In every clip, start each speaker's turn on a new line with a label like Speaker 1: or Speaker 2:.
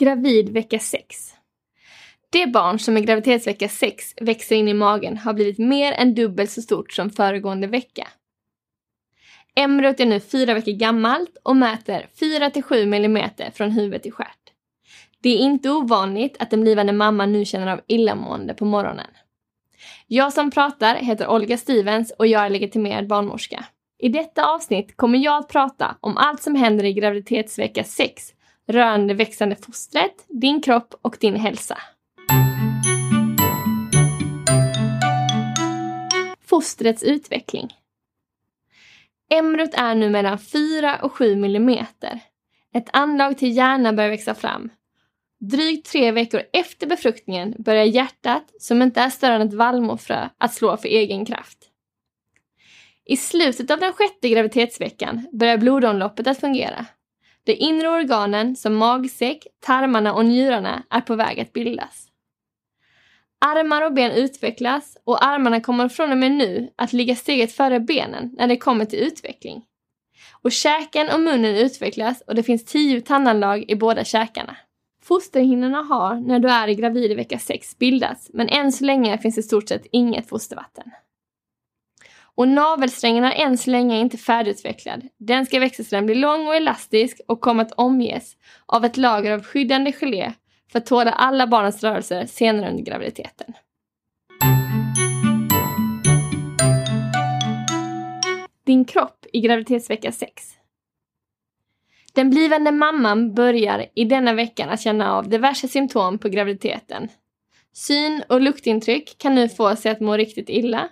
Speaker 1: Gravid vecka 6. Det barn som i graviditetsvecka 6 växer in i magen har blivit mer än dubbelt så stort som föregående vecka. Embryot är nu fyra veckor gammalt och mäter 4-7 mm från huvud till stjärt. Det är inte ovanligt att den blivande mamman nu känner av illamående på morgonen. Jag som pratar heter Olga Stevens och jag är legitimerad barnmorska. I detta avsnitt kommer jag att prata om allt som händer i graviditetsvecka 6 rörande växande fostret, din kropp och din hälsa. Fostrets utveckling. Embryot är nu mellan 4 och 7 millimeter. Ett anlag till hjärnan börjar växa fram. Drygt tre veckor efter befruktningen börjar hjärtat, som inte är större än ett vallmofrö, att slå för egen kraft. I slutet av den sjätte graviditetsveckan börjar blodomloppet att fungera. De inre organen som magsäck, tarmarna och njurarna är på väg att bildas. Armar och ben utvecklas och armarna kommer från och med nu att ligga steget före benen när det kommer till utveckling. Och käken och munnen utvecklas och det finns tio tandanlag i båda käkarna. Fosterhinnorna har, när du är i gravid i vecka 6, bildats men än så länge finns i stort sett inget fostervatten. Och navelsträngen är än så länge inte färdigutvecklad. Den ska växa så den blir lång och elastisk och kommer att omges av ett lager av skyddande gelé för att tåla alla barnens rörelser senare under graviditeten. Din kropp i graviditetsvecka 6. Den blivande mamman börjar i denna veckan att känna av diverse symptom på graviditeten. Syn och luktintryck kan nu få sig att må riktigt illa.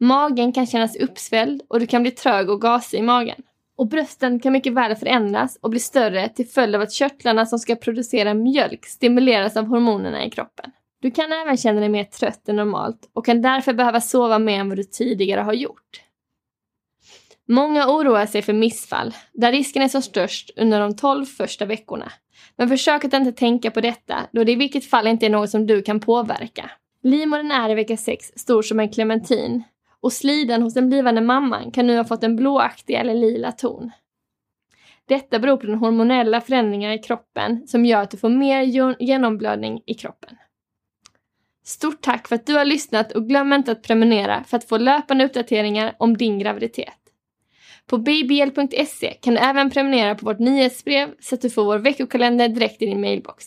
Speaker 1: Magen kan kännas uppsvälld och du kan bli trög och gasig i magen. Och brösten kan mycket väl förändras och bli större till följd av att körtlarna som ska producera mjölk stimuleras av hormonerna i kroppen. Du kan även känna dig mer trött än normalt och kan därför behöva sova mer än vad du tidigare har gjort. Många oroar sig för missfall, där risken är som störst under de 12 första veckorna. Men försök att inte tänka på detta, då det i vilket fall inte är något som du kan påverka. Livmodern är i vecka 6 stor som en clementin och slidan hos den blivande mamman kan nu ha fått en blåaktig eller lila ton. Detta beror på den hormonella förändringar i kroppen som gör att du får mer genomblödning i kroppen. Stort tack för att du har lyssnat och glöm inte att prenumerera för att få löpande uppdateringar om din graviditet. På babyhjälp.se kan du även prenumerera på vårt nyhetsbrev så att du får vår veckokalender direkt i din mailbox.